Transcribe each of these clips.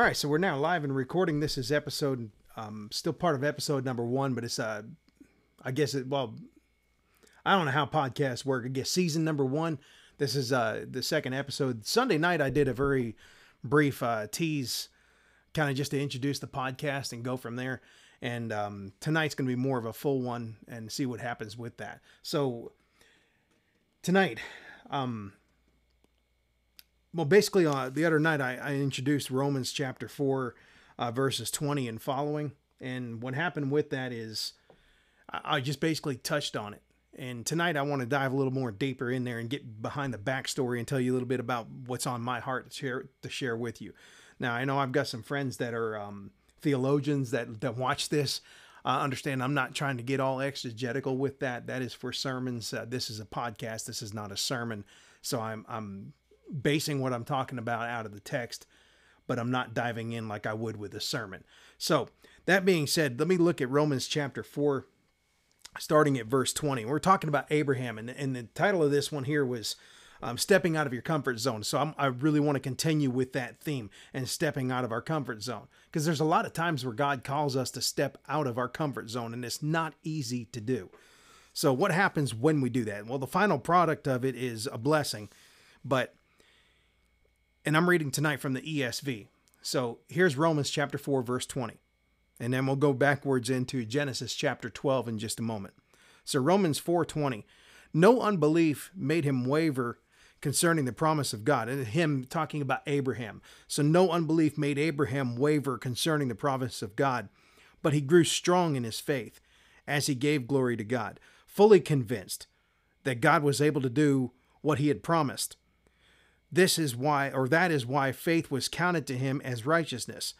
All right, so we're now live and recording. This is episode, um, still part of episode number one, but it's, uh, I guess it, well, I don't know how podcasts work. I guess season number one. This is uh, the second episode. Sunday night, I did a very brief uh, tease, kind of just to introduce the podcast and go from there. And um, tonight's going to be more of a full one and see what happens with that. So tonight, um, well, basically, uh, the other night I, I introduced Romans chapter 4, uh, verses 20 and following. And what happened with that is I, I just basically touched on it. And tonight I want to dive a little more deeper in there and get behind the backstory and tell you a little bit about what's on my heart to share to share with you. Now I know I've got some friends that are um, theologians that that watch this. Uh, understand I'm not trying to get all exegetical with that. That is for sermons. Uh, this is a podcast. This is not a sermon. So I'm I'm basing what I'm talking about out of the text, but I'm not diving in like I would with a sermon. So that being said, let me look at Romans chapter four starting at verse 20. We're talking about Abraham, and, and the title of this one here was um, Stepping Out of Your Comfort Zone. So I'm, i really want to continue with that theme and stepping out of our comfort zone. Because there's a lot of times where God calls us to step out of our comfort zone, and it's not easy to do. So, what happens when we do that? Well, the final product of it is a blessing, but, and I'm reading tonight from the ESV. So, here's Romans chapter 4, verse 20 and then we'll go backwards into Genesis chapter 12 in just a moment. So Romans 4:20, no unbelief made him waver concerning the promise of God. And him talking about Abraham. So no unbelief made Abraham waver concerning the promise of God, but he grew strong in his faith as he gave glory to God, fully convinced that God was able to do what he had promised. This is why, or that is why faith was counted to him as righteousness.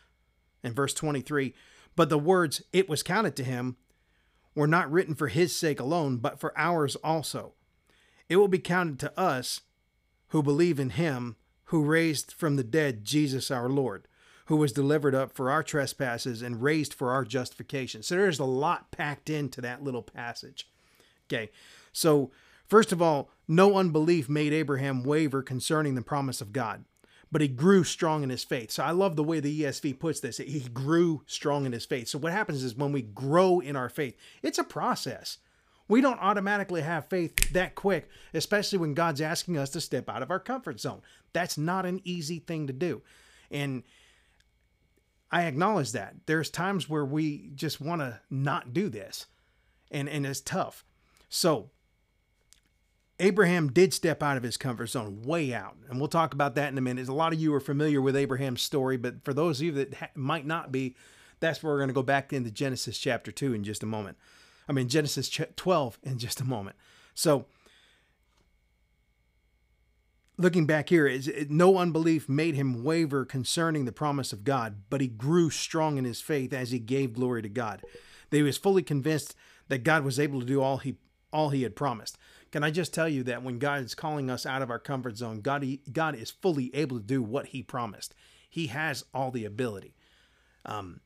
In verse 23, but the words, it was counted to him, were not written for his sake alone, but for ours also. It will be counted to us who believe in him who raised from the dead Jesus our Lord, who was delivered up for our trespasses and raised for our justification. So there's a lot packed into that little passage. Okay, so first of all, no unbelief made Abraham waver concerning the promise of God but he grew strong in his faith. So I love the way the ESV puts this. He grew strong in his faith. So what happens is when we grow in our faith, it's a process. We don't automatically have faith that quick, especially when God's asking us to step out of our comfort zone. That's not an easy thing to do. And I acknowledge that. There's times where we just want to not do this. And and it's tough. So Abraham did step out of his comfort zone, way out. And we'll talk about that in a minute. A lot of you are familiar with Abraham's story, but for those of you that ha- might not be, that's where we're going to go back into Genesis chapter 2 in just a moment. I mean, Genesis ch- 12 in just a moment. So, looking back here, no unbelief made him waver concerning the promise of God, but he grew strong in his faith as he gave glory to God. That he was fully convinced that God was able to do all he all he had promised. Can I just tell you that when God is calling us out of our comfort zone, God, God is fully able to do what He promised. He has all the ability. Um,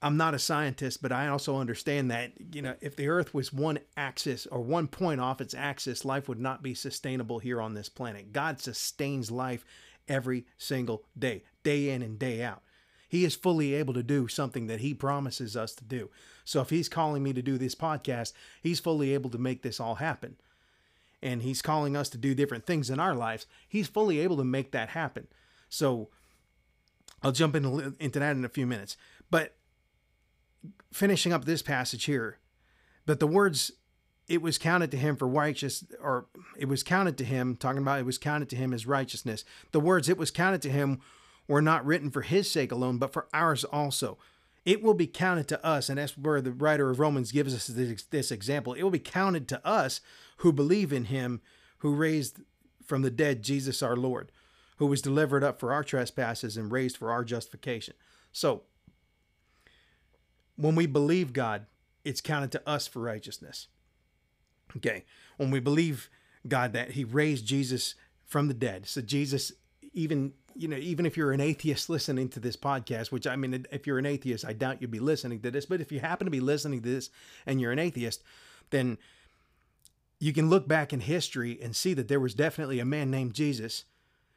I'm not a scientist, but I also understand that, you know, if the earth was one axis or one point off its axis, life would not be sustainable here on this planet. God sustains life every single day, day in and day out. He is fully able to do something that he promises us to do. So if he's calling me to do this podcast, he's fully able to make this all happen. And he's calling us to do different things in our lives. He's fully able to make that happen. So I'll jump into, into that in a few minutes. But finishing up this passage here, but the words it was counted to him for righteous, or it was counted to him, talking about it was counted to him as righteousness. The words it was counted to him were not written for his sake alone, but for ours also. It will be counted to us, and that's where the writer of Romans gives us this, this example. It will be counted to us who believe in him who raised from the dead Jesus our Lord, who was delivered up for our trespasses and raised for our justification. So, when we believe God, it's counted to us for righteousness. Okay. When we believe God that He raised Jesus from the dead, so Jesus, even you know, even if you're an atheist listening to this podcast, which I mean, if you're an atheist, I doubt you'd be listening to this, but if you happen to be listening to this and you're an atheist, then you can look back in history and see that there was definitely a man named Jesus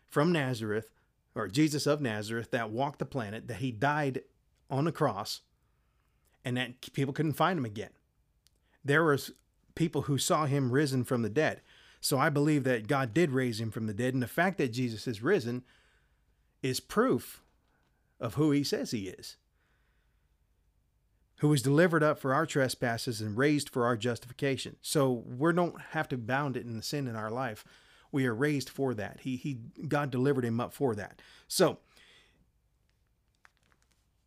from Nazareth or Jesus of Nazareth, that walked the planet, that he died on the cross, and that people couldn't find him again. There was people who saw him risen from the dead. So I believe that God did raise him from the dead, and the fact that Jesus is risen is proof of who he says he is. Who was delivered up for our trespasses and raised for our justification. So we don't have to bound it in the sin in our life. We are raised for that. He he God delivered him up for that. So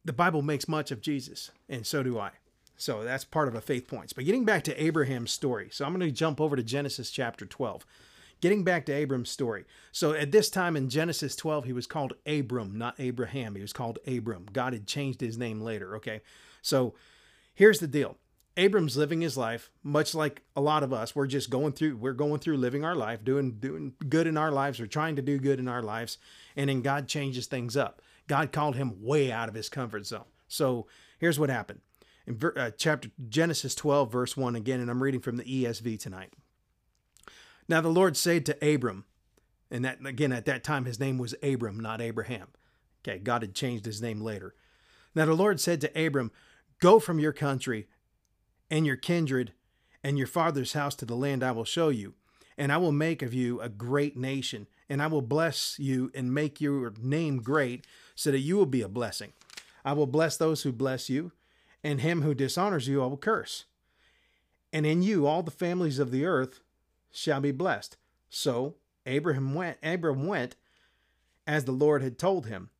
the Bible makes much of Jesus, and so do I. So that's part of a faith points. But getting back to Abraham's story. So I'm going to jump over to Genesis chapter 12. Getting back to Abram's story. So at this time in Genesis 12, he was called Abram, not Abraham. He was called Abram. God had changed his name later. Okay. So here's the deal. Abram's living his life much like a lot of us. We're just going through we're going through living our life, doing doing good in our lives, we're trying to do good in our lives, and then God changes things up. God called him way out of his comfort zone. So here's what happened in uh, chapter Genesis 12 verse 1 again and I'm reading from the ESV tonight. Now the Lord said to Abram, and that again at that time his name was Abram, not Abraham. Okay, God had changed his name later. Now the Lord said to Abram, "Go from your country and your kindred and your father's house to the land I will show you, and I will make of you a great nation, and I will bless you and make your name great, so that you will be a blessing. I will bless those who bless you, and him who dishonors you I will curse. And in you all the families of the earth shall be blessed. So Abraham went, Abram went as the Lord had told him.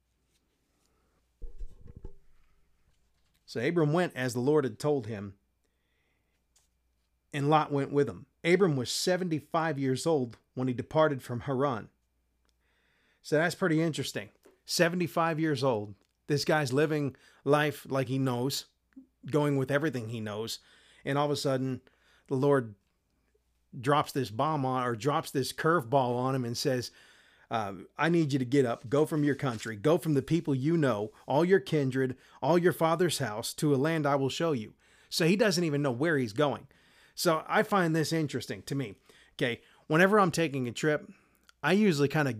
So Abram went as the Lord had told him, and Lot went with him. Abram was 75 years old when he departed from Haran. So that's pretty interesting. 75 years old. This guy's living life like he knows going with everything he knows. And all of a sudden, the Lord drops this bomb on or drops this curveball on him and says, uh, I need you to get up, go from your country, go from the people you know, all your kindred, all your father's house to a land I will show you. So he doesn't even know where he's going. So I find this interesting to me. Okay. Whenever I'm taking a trip, I usually kind of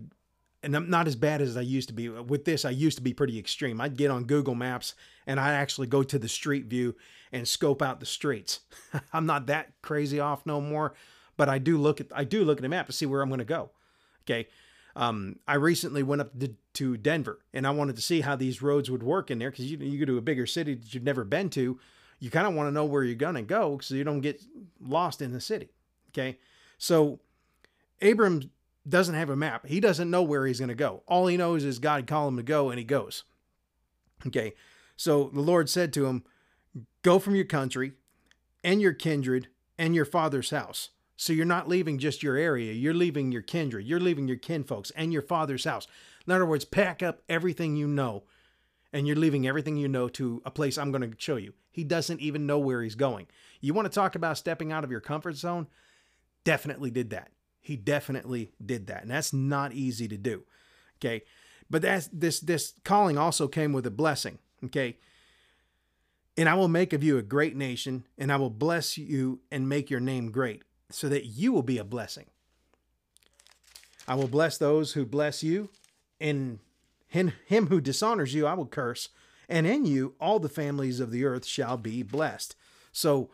and I'm not as bad as I used to be. With this, I used to be pretty extreme. I'd get on Google Maps and I'd actually go to the street view and scope out the streets. I'm not that crazy off no more, but I do look at I do look at a map to see where I'm going to go. Okay. Um, I recently went up to, Denver and I wanted to see how these roads would work in there because you, you go to a bigger city that you've never been to. You kind of want to know where you're going to go so you don't get lost in the city. Okay. So Abram doesn't have a map. He doesn't know where he's going to go. All he knows is God called him to go and he goes. Okay. So the Lord said to him, Go from your country and your kindred and your father's house. So you're not leaving just your area, you're leaving your kindred, you're leaving your kinfolks and your father's house. In other words, pack up everything you know and you're leaving everything you know to a place I'm going to show you. He doesn't even know where he's going. You want to talk about stepping out of your comfort zone? Definitely did that. He definitely did that. And that's not easy to do. Okay. But that's this this calling also came with a blessing. Okay. And I will make of you a great nation, and I will bless you and make your name great, so that you will be a blessing. I will bless those who bless you, and him, who dishonors you I will curse, and in you all the families of the earth shall be blessed. So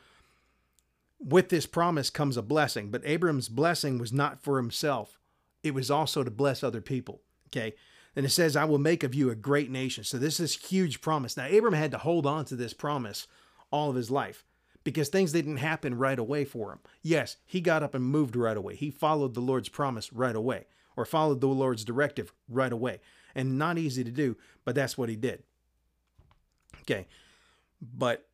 with this promise comes a blessing, but Abram's blessing was not for himself. It was also to bless other people. Okay. And it says, I will make of you a great nation. So this is huge promise. Now, Abram had to hold on to this promise all of his life because things didn't happen right away for him. Yes, he got up and moved right away. He followed the Lord's promise right away or followed the Lord's directive right away. And not easy to do, but that's what he did. Okay. But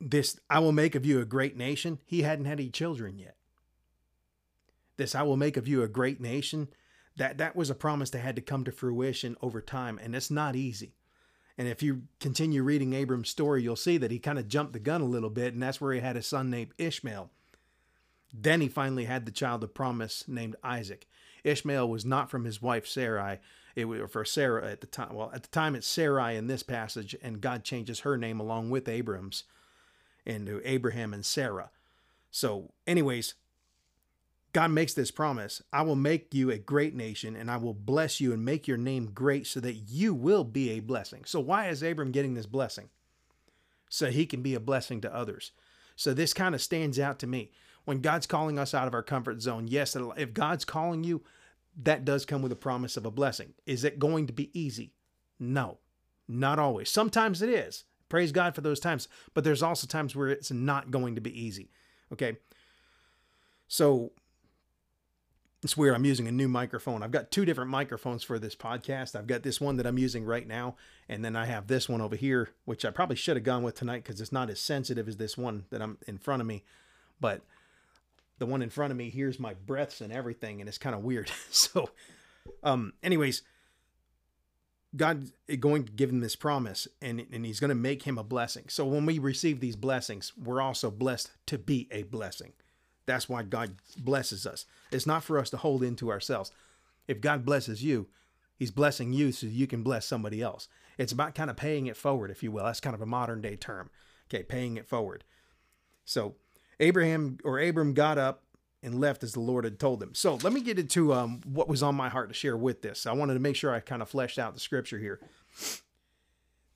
this I will make of you a great nation, he hadn't had any children yet. This I will make of you a great nation, that that was a promise that had to come to fruition over time, and it's not easy. And if you continue reading Abram's story, you'll see that he kind of jumped the gun a little bit, and that's where he had a son named Ishmael. Then he finally had the child of promise named Isaac. Ishmael was not from his wife Sarai. It was for Sarah at the time. Well, at the time it's Sarai in this passage, and God changes her name along with Abram's into Abraham and Sarah. So, anyways, God makes this promise I will make you a great nation, and I will bless you and make your name great so that you will be a blessing. So, why is Abram getting this blessing? So he can be a blessing to others. So, this kind of stands out to me. When God's calling us out of our comfort zone, yes, if God's calling you, that does come with a promise of a blessing. Is it going to be easy? No, not always. Sometimes it is. Praise God for those times. But there's also times where it's not going to be easy. Okay. So it's weird. I'm using a new microphone. I've got two different microphones for this podcast. I've got this one that I'm using right now, and then I have this one over here, which I probably should have gone with tonight because it's not as sensitive as this one that I'm in front of me. But the one in front of me hears my breaths and everything, and it's kind of weird. so, um, anyways, God is going to give him this promise, and and He's going to make him a blessing. So when we receive these blessings, we're also blessed to be a blessing. That's why God blesses us. It's not for us to hold into ourselves. If God blesses you, He's blessing you so you can bless somebody else. It's about kind of paying it forward, if you will. That's kind of a modern day term. Okay, paying it forward. So Abraham or Abram got up and left as the Lord had told him. So let me get into um, what was on my heart to share with this. I wanted to make sure I kind of fleshed out the scripture here.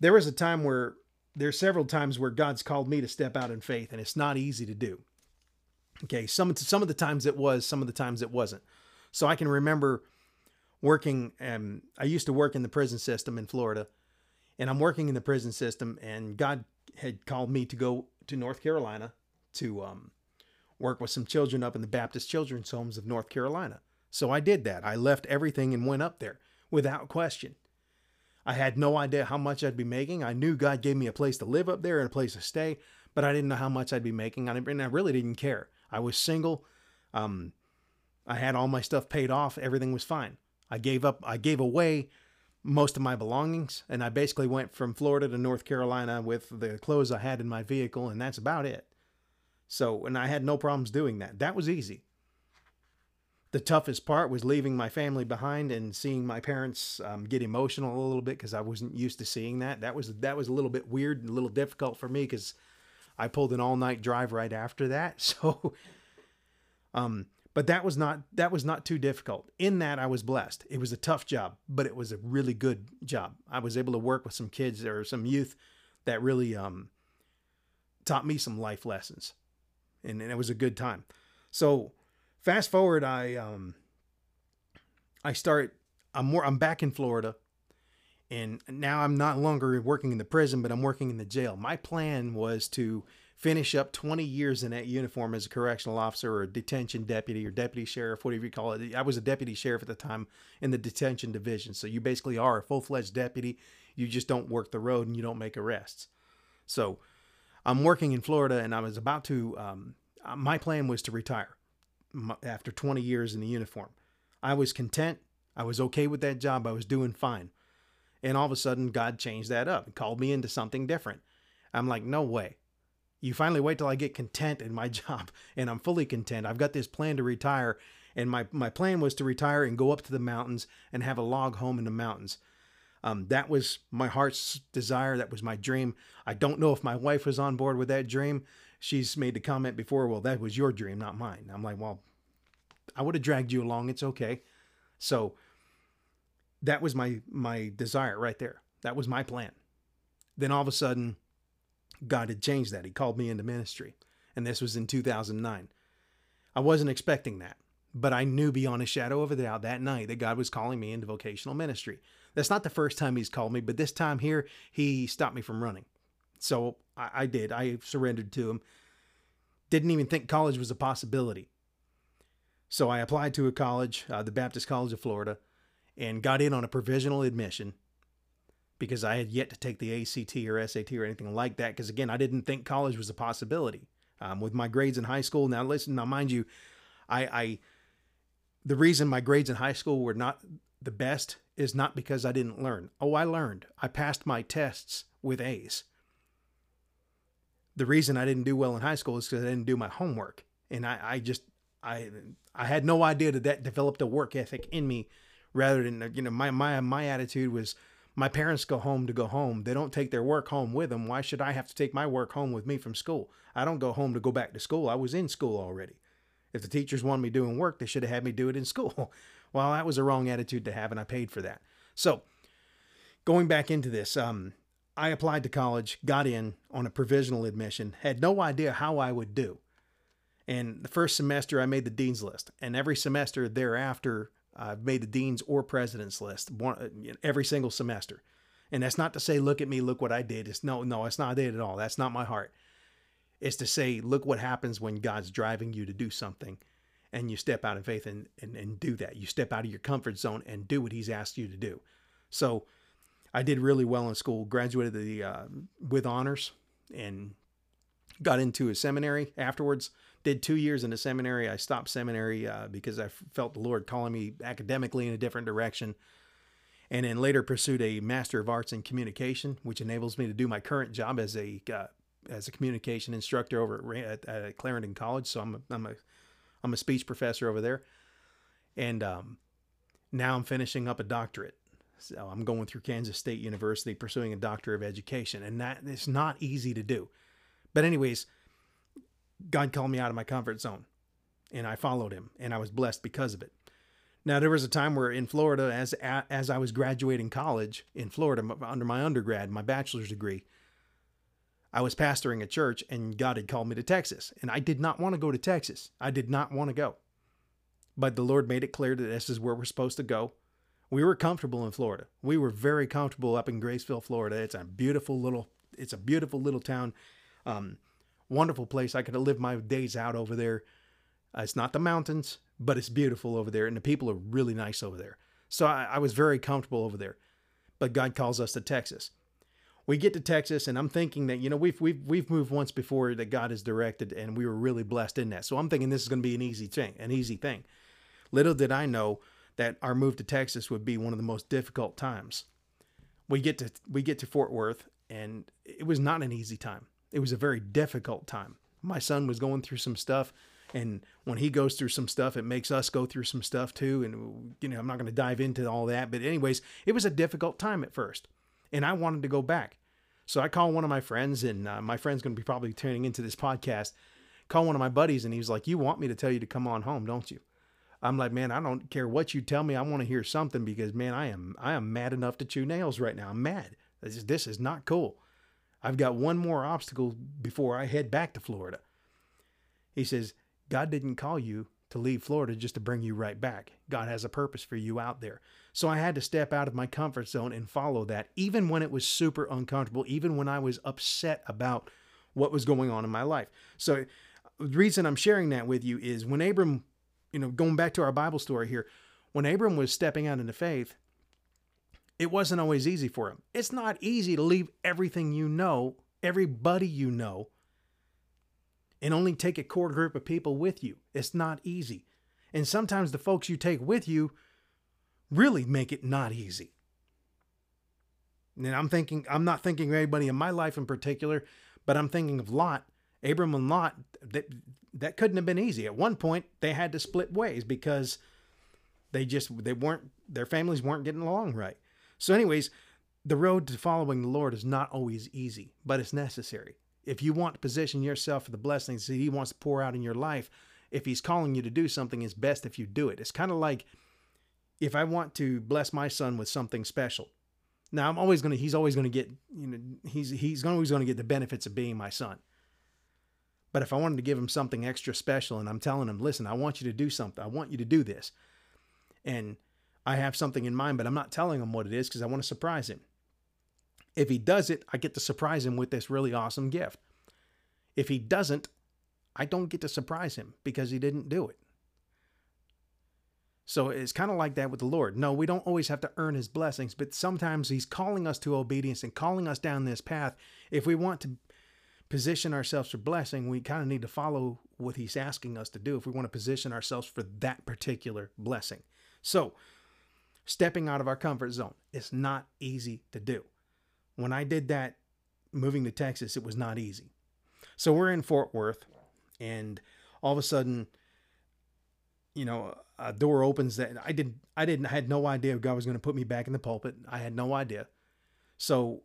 There was a time where there's several times where God's called me to step out in faith, and it's not easy to do. Okay, some some of the times it was, some of the times it wasn't. So I can remember working and I used to work in the prison system in Florida. And I'm working in the prison system and God had called me to go to North Carolina to um, work with some children up in the Baptist Children's Homes of North Carolina. So I did that. I left everything and went up there without question. I had no idea how much I'd be making. I knew God gave me a place to live up there and a place to stay, but I didn't know how much I'd be making. And I really didn't care. I was single. Um, I had all my stuff paid off. Everything was fine. I gave up. I gave away most of my belongings, and I basically went from Florida to North Carolina with the clothes I had in my vehicle, and that's about it. So, and I had no problems doing that. That was easy. The toughest part was leaving my family behind and seeing my parents um, get emotional a little bit because I wasn't used to seeing that. That was that was a little bit weird and a little difficult for me because I pulled an all night drive right after that. So, um, but that was not that was not too difficult. In that, I was blessed. It was a tough job, but it was a really good job. I was able to work with some kids or some youth that really um, taught me some life lessons, and, and it was a good time. So, fast forward, I um, I start. I'm more. I'm back in Florida and now I'm not longer working in the prison, but I'm working in the jail. My plan was to finish up 20 years in that uniform as a correctional officer or a detention deputy or deputy sheriff, whatever you call it. I was a deputy sheriff at the time in the detention division. So you basically are a full fledged deputy. You just don't work the road and you don't make arrests. So I'm working in Florida and I was about to, um, my plan was to retire after 20 years in the uniform. I was content. I was okay with that job. I was doing fine. And all of a sudden, God changed that up and called me into something different. I'm like, no way. You finally wait till I get content in my job and I'm fully content. I've got this plan to retire. And my, my plan was to retire and go up to the mountains and have a log home in the mountains. Um, that was my heart's desire. That was my dream. I don't know if my wife was on board with that dream. She's made the comment before, well, that was your dream, not mine. I'm like, well, I would have dragged you along. It's okay. So that was my my desire right there. That was my plan. Then all of a sudden, God had changed that. He called me into ministry, and this was in 2009. I wasn't expecting that, but I knew beyond a shadow of a doubt that night that God was calling me into vocational ministry. That's not the first time He's called me, but this time here, He stopped me from running. So I, I did. I surrendered to Him. Didn't even think college was a possibility. So I applied to a college, uh, the Baptist College of Florida and got in on a provisional admission because I had yet to take the ACT or SAT or anything like that. Because again, I didn't think college was a possibility. Um, with my grades in high school, now listen, now mind you, I, I the reason my grades in high school were not the best is not because I didn't learn. Oh, I learned. I passed my tests with A's. The reason I didn't do well in high school is because I didn't do my homework, and I, I just I I had no idea that that developed a work ethic in me rather than you know my my my attitude was my parents go home to go home. They don't take their work home with them. Why should I have to take my work home with me from school? I don't go home to go back to school. I was in school already. If the teachers wanted me doing work, they should have had me do it in school. well, that was a wrong attitude to have, and I paid for that. So, going back into this, um, I applied to college, got in on a provisional admission, had no idea how I would do. And the first semester, I made the dean's list, and every semester thereafter, I've made the dean's or president's list every single semester. And that's not to say, look at me, look what I did. It's no, no, it's not it at all. That's not my heart. It's to say, look what happens when God's driving you to do something and you step out in faith and, and, and do that. You step out of your comfort zone and do what He's asked you to do. So I did really well in school, graduated the, uh, with honors, and got into a seminary afterwards. Did two years in a seminary. I stopped seminary uh, because I felt the Lord calling me academically in a different direction. And then later pursued a Master of Arts in Communication, which enables me to do my current job as a uh, as a communication instructor over at, at, Clarendon College. So I'm a, I'm a I'm a speech professor over there, and um, now I'm finishing up a doctorate. So I'm going through Kansas State University pursuing a doctor of education, and that is not easy to do. But anyways, God called me out of my comfort zone, and I followed Him, and I was blessed because of it. Now there was a time where in Florida, as as I was graduating college in Florida under my undergrad, my bachelor's degree, I was pastoring a church and God had called me to Texas. And I did not want to go to Texas. I did not want to go. But the Lord made it clear that this is where we're supposed to go. We were comfortable in Florida. We were very comfortable up in Graceville, Florida. It's a beautiful little it's a beautiful little town. Um, wonderful place. I could have lived my days out over there. Uh, it's not the mountains, but it's beautiful over there, and the people are really nice over there. So I, I was very comfortable over there. But God calls us to Texas we get to Texas, and I'm thinking that you know we've we've we've moved once before that God has directed, and we were really blessed in that. So I'm thinking this is going to be an easy thing, an easy thing. Little did I know that our move to Texas would be one of the most difficult times. We get to we get to Fort Worth, and it was not an easy time. It was a very difficult time. My son was going through some stuff, and when he goes through some stuff, it makes us go through some stuff too. And you know, I'm not going to dive into all that, but anyways, it was a difficult time at first and I wanted to go back. So I call one of my friends, and uh, my friend's going to be probably tuning into this podcast. Call one of my buddies, and he's like, "You want me to tell you to come on home, don't you?" I'm like, "Man, I don't care what you tell me. I want to hear something because, man, I am I am mad enough to chew nails right now. I'm mad. This is, this is not cool. I've got one more obstacle before I head back to Florida." He says, "God didn't call you to leave Florida just to bring you right back. God has a purpose for you out there. So I had to step out of my comfort zone and follow that, even when it was super uncomfortable, even when I was upset about what was going on in my life. So the reason I'm sharing that with you is when Abram, you know, going back to our Bible story here, when Abram was stepping out into faith, it wasn't always easy for him. It's not easy to leave everything you know, everybody you know, and only take a core group of people with you. It's not easy. And sometimes the folks you take with you really make it not easy. And I'm thinking, I'm not thinking of anybody in my life in particular, but I'm thinking of Lot, Abram and Lot. That that couldn't have been easy. At one point, they had to split ways because they just they weren't their families weren't getting along right. So, anyways, the road to following the Lord is not always easy, but it's necessary if you want to position yourself for the blessings that He wants to pour out in your life, if He's calling you to do something, it's best if you do it. It's kind of like if I want to bless my son with something special. Now I'm always gonna he's always gonna get you know he's he's always gonna get the benefits of being my son. But if I wanted to give him something extra special and I'm telling him, listen, I want you to do something, I want you to do this. And I have something in mind, but I'm not telling him what it is because I want to surprise him. If he does it, I get to surprise him with this really awesome gift. If he doesn't, I don't get to surprise him because he didn't do it. So it's kind of like that with the Lord. No, we don't always have to earn his blessings, but sometimes he's calling us to obedience and calling us down this path. If we want to position ourselves for blessing, we kind of need to follow what he's asking us to do if we want to position ourselves for that particular blessing. So, stepping out of our comfort zone is not easy to do when I did that moving to Texas, it was not easy. So we're in Fort Worth, and all of a sudden, you know, a door opens that I didn't, I didn't, I had no idea God was going to put me back in the pulpit. I had no idea. So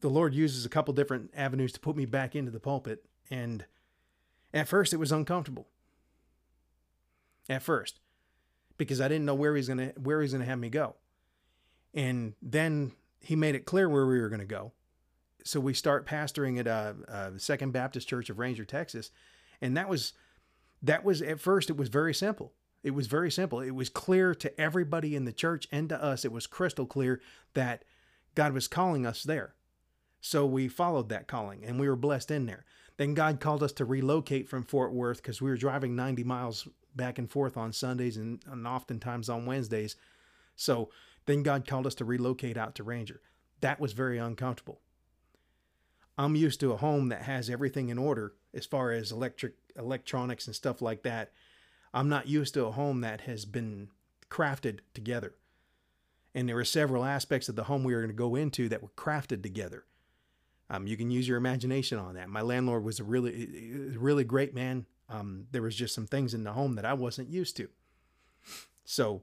the Lord uses a couple different avenues to put me back into the pulpit. And at first it was uncomfortable. at first because I didn't know where he's gonna where he's gonna have me go. And then he made it clear where we were gonna go. So we start pastoring at a, a Second Baptist Church of Ranger, Texas, and that was that was at first it was very simple. It was very simple. It was clear to everybody in the church and to us. It was crystal clear that God was calling us there. So we followed that calling and we were blessed in there. Then God called us to relocate from Fort Worth because we were driving 90 miles back and forth on Sundays and, and oftentimes on Wednesdays. So then God called us to relocate out to Ranger. That was very uncomfortable. I'm used to a home that has everything in order as far as electric electronics and stuff like that. I'm not used to a home that has been crafted together. And there were several aspects of the home we were going to go into that were crafted together. Um, you can use your imagination on that. My landlord was a really, really great man. Um, there was just some things in the home that I wasn't used to. So,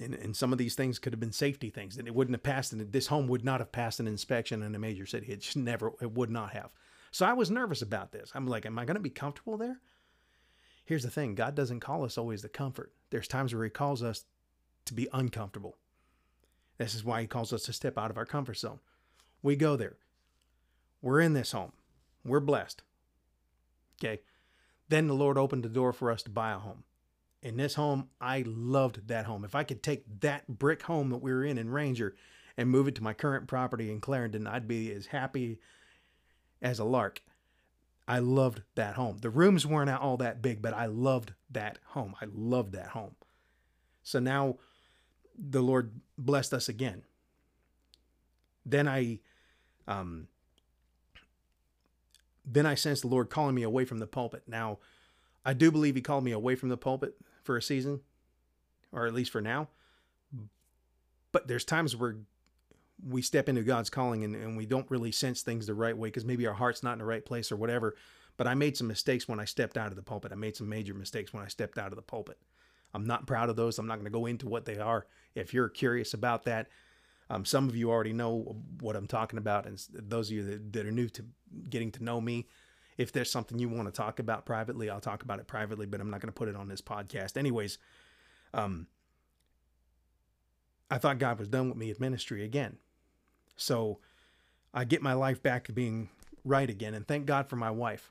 and, and some of these things could have been safety things, and it wouldn't have passed. And this home would not have passed an inspection in a major city. It just never, it would not have. So I was nervous about this. I'm like, am I going to be comfortable there? Here's the thing: God doesn't call us always to comfort. There's times where He calls us to be uncomfortable. This is why He calls us to step out of our comfort zone. We go there. We're in this home. We're blessed. Okay. Then the Lord opened the door for us to buy a home. In this home, I loved that home. If I could take that brick home that we were in in Ranger and move it to my current property in Clarendon, I'd be as happy as a lark. I loved that home. The rooms weren't all that big, but I loved that home. I loved that home. So now the Lord blessed us again. Then I um, then I sensed the Lord calling me away from the pulpit. Now, I do believe He called me away from the pulpit for a season, or at least for now. But there's times where we step into God's calling and, and we don't really sense things the right way because maybe our heart's not in the right place or whatever. But I made some mistakes when I stepped out of the pulpit. I made some major mistakes when I stepped out of the pulpit. I'm not proud of those. I'm not going to go into what they are. If you're curious about that, um, some of you already know what I'm talking about, and those of you that, that are new to getting to know me, if there's something you want to talk about privately, I'll talk about it privately, but I'm not going to put it on this podcast. Anyways, um, I thought God was done with me at ministry again. So I get my life back to being right again, and thank God for my wife.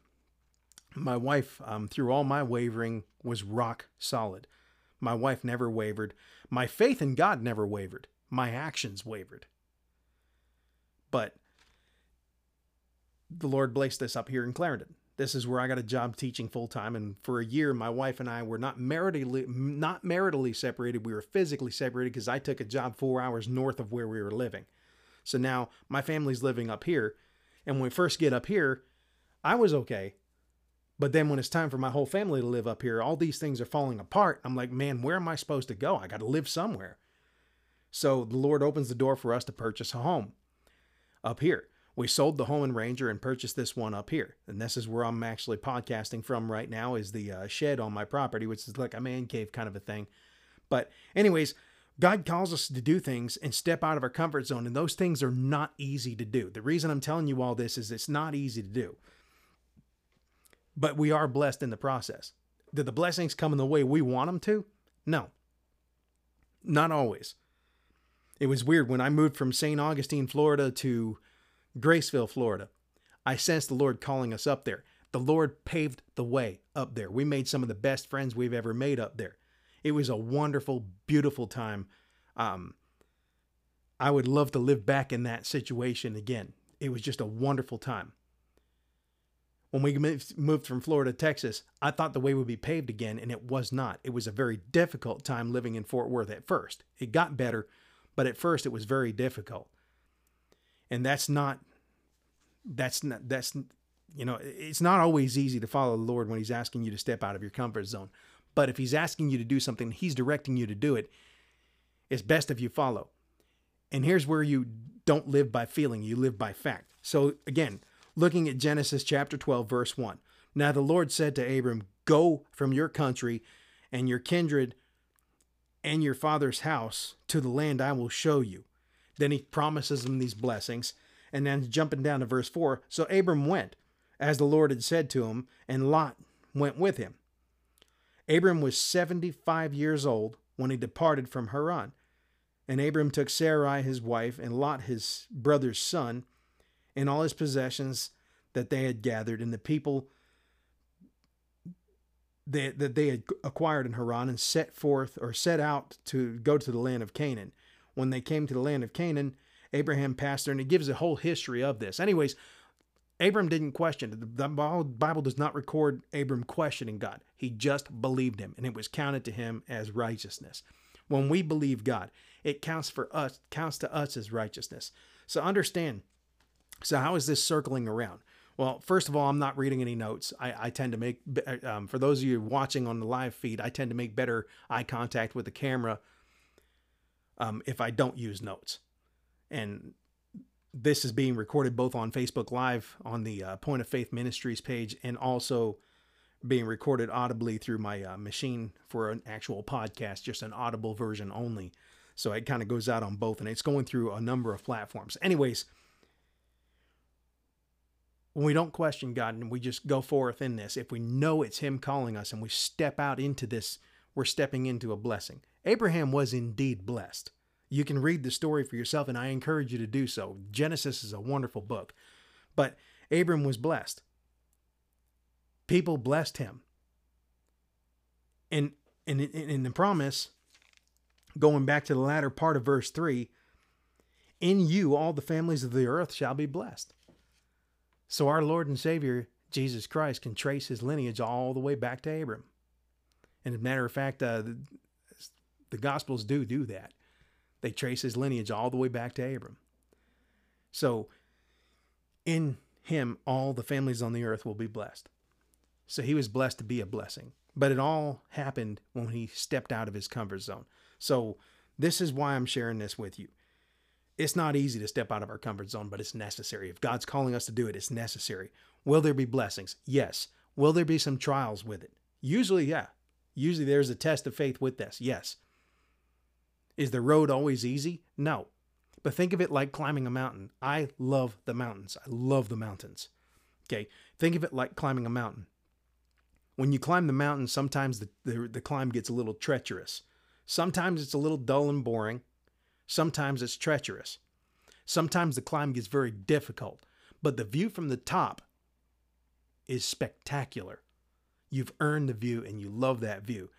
My wife, um, through all my wavering, was rock solid. My wife never wavered. My faith in God never wavered my actions wavered. But the Lord blessed us up here in Clarendon. This is where I got a job teaching full time, and for a year, my wife and I were not maritally not maritally separated. We were physically separated because I took a job four hours north of where we were living. So now my family's living up here, and when we first get up here, I was okay. But then when it's time for my whole family to live up here, all these things are falling apart. I'm like, man, where am I supposed to go? I got to live somewhere. So the Lord opens the door for us to purchase a home up here. We sold the home in Ranger and purchased this one up here. And this is where I'm actually podcasting from right now is the uh, shed on my property, which is like a man cave kind of a thing. But anyways, God calls us to do things and step out of our comfort zone, and those things are not easy to do. The reason I'm telling you all this is it's not easy to do. But we are blessed in the process. Did the blessings come in the way we want them to? No. Not always. It was weird when I moved from St. Augustine, Florida to Graceville, Florida. I sensed the Lord calling us up there. The Lord paved the way up there. We made some of the best friends we've ever made up there. It was a wonderful, beautiful time. Um, I would love to live back in that situation again. It was just a wonderful time. When we moved from Florida to Texas, I thought the way would be paved again, and it was not. It was a very difficult time living in Fort Worth at first. It got better, but at first it was very difficult. And that's not that's not that's you know, it's not always easy to follow the Lord when he's asking you to step out of your comfort zone. But if he's asking you to do something, he's directing you to do it. It's best if you follow. And here's where you don't live by feeling, you live by fact. So again, looking at Genesis chapter 12 verse 1. Now the Lord said to Abram, "Go from your country and your kindred and your father's house to the land I will show you. Then he promises them these blessings. And then jumping down to verse 4 So Abram went, as the Lord had said to him, and Lot went with him. Abram was 75 years old when he departed from Haran. And Abram took Sarai his wife, and Lot his brother's son, and all his possessions that they had gathered, and the people that, that they had acquired in Haran, and set forth or set out to go to the land of Canaan. When they came to the land of Canaan, Abraham passed there, and it gives a whole history of this. Anyways, Abram didn't question. The Bible does not record Abram questioning God. He just believed him, and it was counted to him as righteousness. When we believe God, it counts for us, counts to us as righteousness. So understand. So how is this circling around? Well, first of all, I'm not reading any notes. I, I tend to make, um, for those of you watching on the live feed, I tend to make better eye contact with the camera um, if I don't use notes. And this is being recorded both on Facebook Live on the uh, Point of Faith Ministries page and also being recorded audibly through my uh, machine for an actual podcast, just an audible version only. So it kind of goes out on both and it's going through a number of platforms. Anyways, when we don't question God and we just go forth in this, if we know it's Him calling us and we step out into this, we're stepping into a blessing. Abraham was indeed blessed. You can read the story for yourself, and I encourage you to do so. Genesis is a wonderful book. But Abram was blessed. People blessed him. And in, in the promise, going back to the latter part of verse 3, in you all the families of the earth shall be blessed. So our Lord and Savior, Jesus Christ, can trace his lineage all the way back to Abram. And as a matter of fact, uh, the, the Gospels do do that. They trace his lineage all the way back to Abram. So, in him, all the families on the earth will be blessed. So, he was blessed to be a blessing. But it all happened when he stepped out of his comfort zone. So, this is why I'm sharing this with you. It's not easy to step out of our comfort zone, but it's necessary. If God's calling us to do it, it's necessary. Will there be blessings? Yes. Will there be some trials with it? Usually, yeah. Usually there's a test of faith with this. Yes. Is the road always easy? No. But think of it like climbing a mountain. I love the mountains. I love the mountains. Okay. Think of it like climbing a mountain. When you climb the mountain, sometimes the, the, the climb gets a little treacherous. Sometimes it's a little dull and boring. Sometimes it's treacherous. Sometimes the climb gets very difficult. But the view from the top is spectacular. You've earned the view and you love that view.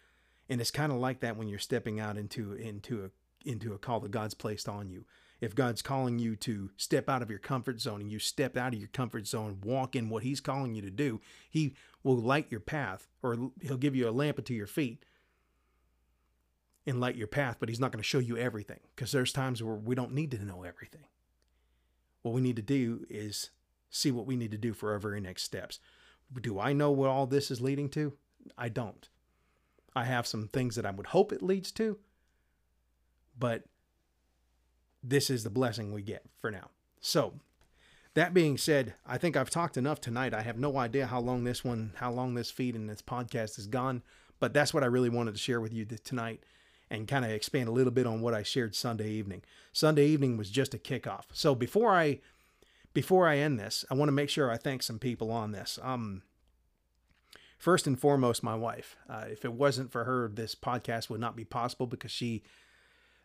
And it's kind of like that when you're stepping out into into a into a call that God's placed on you. If God's calling you to step out of your comfort zone and you step out of your comfort zone, walk in what He's calling you to do, He will light your path or He'll give you a lamp unto your feet and light your path, but He's not going to show you everything because there's times where we don't need to know everything. What we need to do is see what we need to do for our very next steps. Do I know what all this is leading to? I don't. I have some things that I would hope it leads to, but this is the blessing we get for now. So, that being said, I think I've talked enough tonight. I have no idea how long this one, how long this feed and this podcast has gone, but that's what I really wanted to share with you tonight and kind of expand a little bit on what I shared Sunday evening. Sunday evening was just a kickoff. So before I before I end this, I want to make sure I thank some people on this. Um, first and foremost, my wife. Uh, if it wasn't for her, this podcast would not be possible because she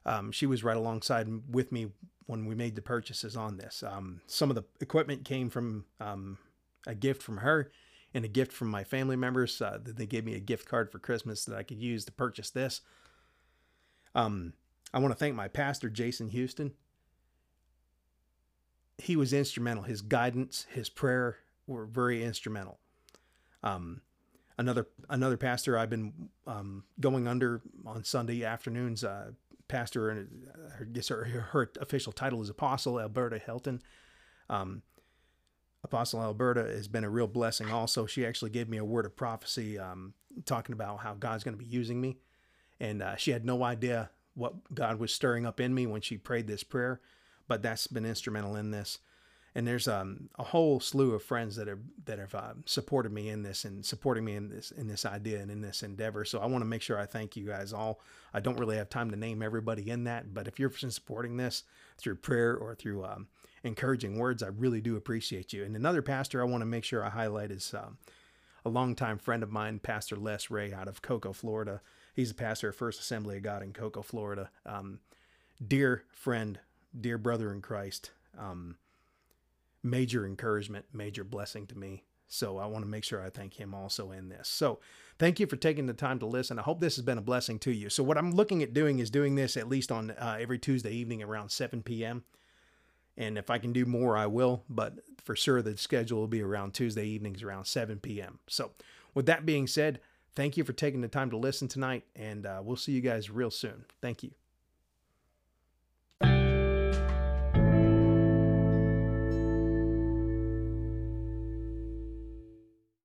um, she was right alongside with me when we made the purchases on this. Um, some of the equipment came from um, a gift from her and a gift from my family members. Uh, they gave me a gift card for Christmas that I could use to purchase this. Um, I want to thank my pastor, Jason Houston. He was instrumental. His guidance, his prayer were very instrumental. Um, another another pastor I've been um, going under on Sunday afternoons. Uh, pastor, and uh, I guess her, her official title is Apostle Alberta Helton. Um, Apostle Alberta has been a real blessing. Also, she actually gave me a word of prophecy, um, talking about how God's going to be using me, and uh, she had no idea what God was stirring up in me when she prayed this prayer, but that's been instrumental in this and there's um, a whole slew of friends that have that have uh, supported me in this and supporting me in this in this idea and in this endeavor. So I want to make sure I thank you guys all. I don't really have time to name everybody in that, but if you're supporting this through prayer or through um, encouraging words, I really do appreciate you. And another pastor I want to make sure I highlight is um, a longtime friend of mine, Pastor Les Ray out of Cocoa, Florida. He's a pastor of First Assembly of God in Cocoa, Florida. Um, dear friend, dear brother in Christ. Um, major encouragement, major blessing to me. So I want to make sure I thank him also in this. So thank you for taking the time to listen. I hope this has been a blessing to you. So what I'm looking at doing is doing this at least on uh, every Tuesday evening around 7 p.m. And if I can do more, I will. But for sure, the schedule will be around Tuesday evenings around 7 p.m. So with that being said, thank you for taking the time to listen tonight, and uh, we'll see you guys real soon. Thank you.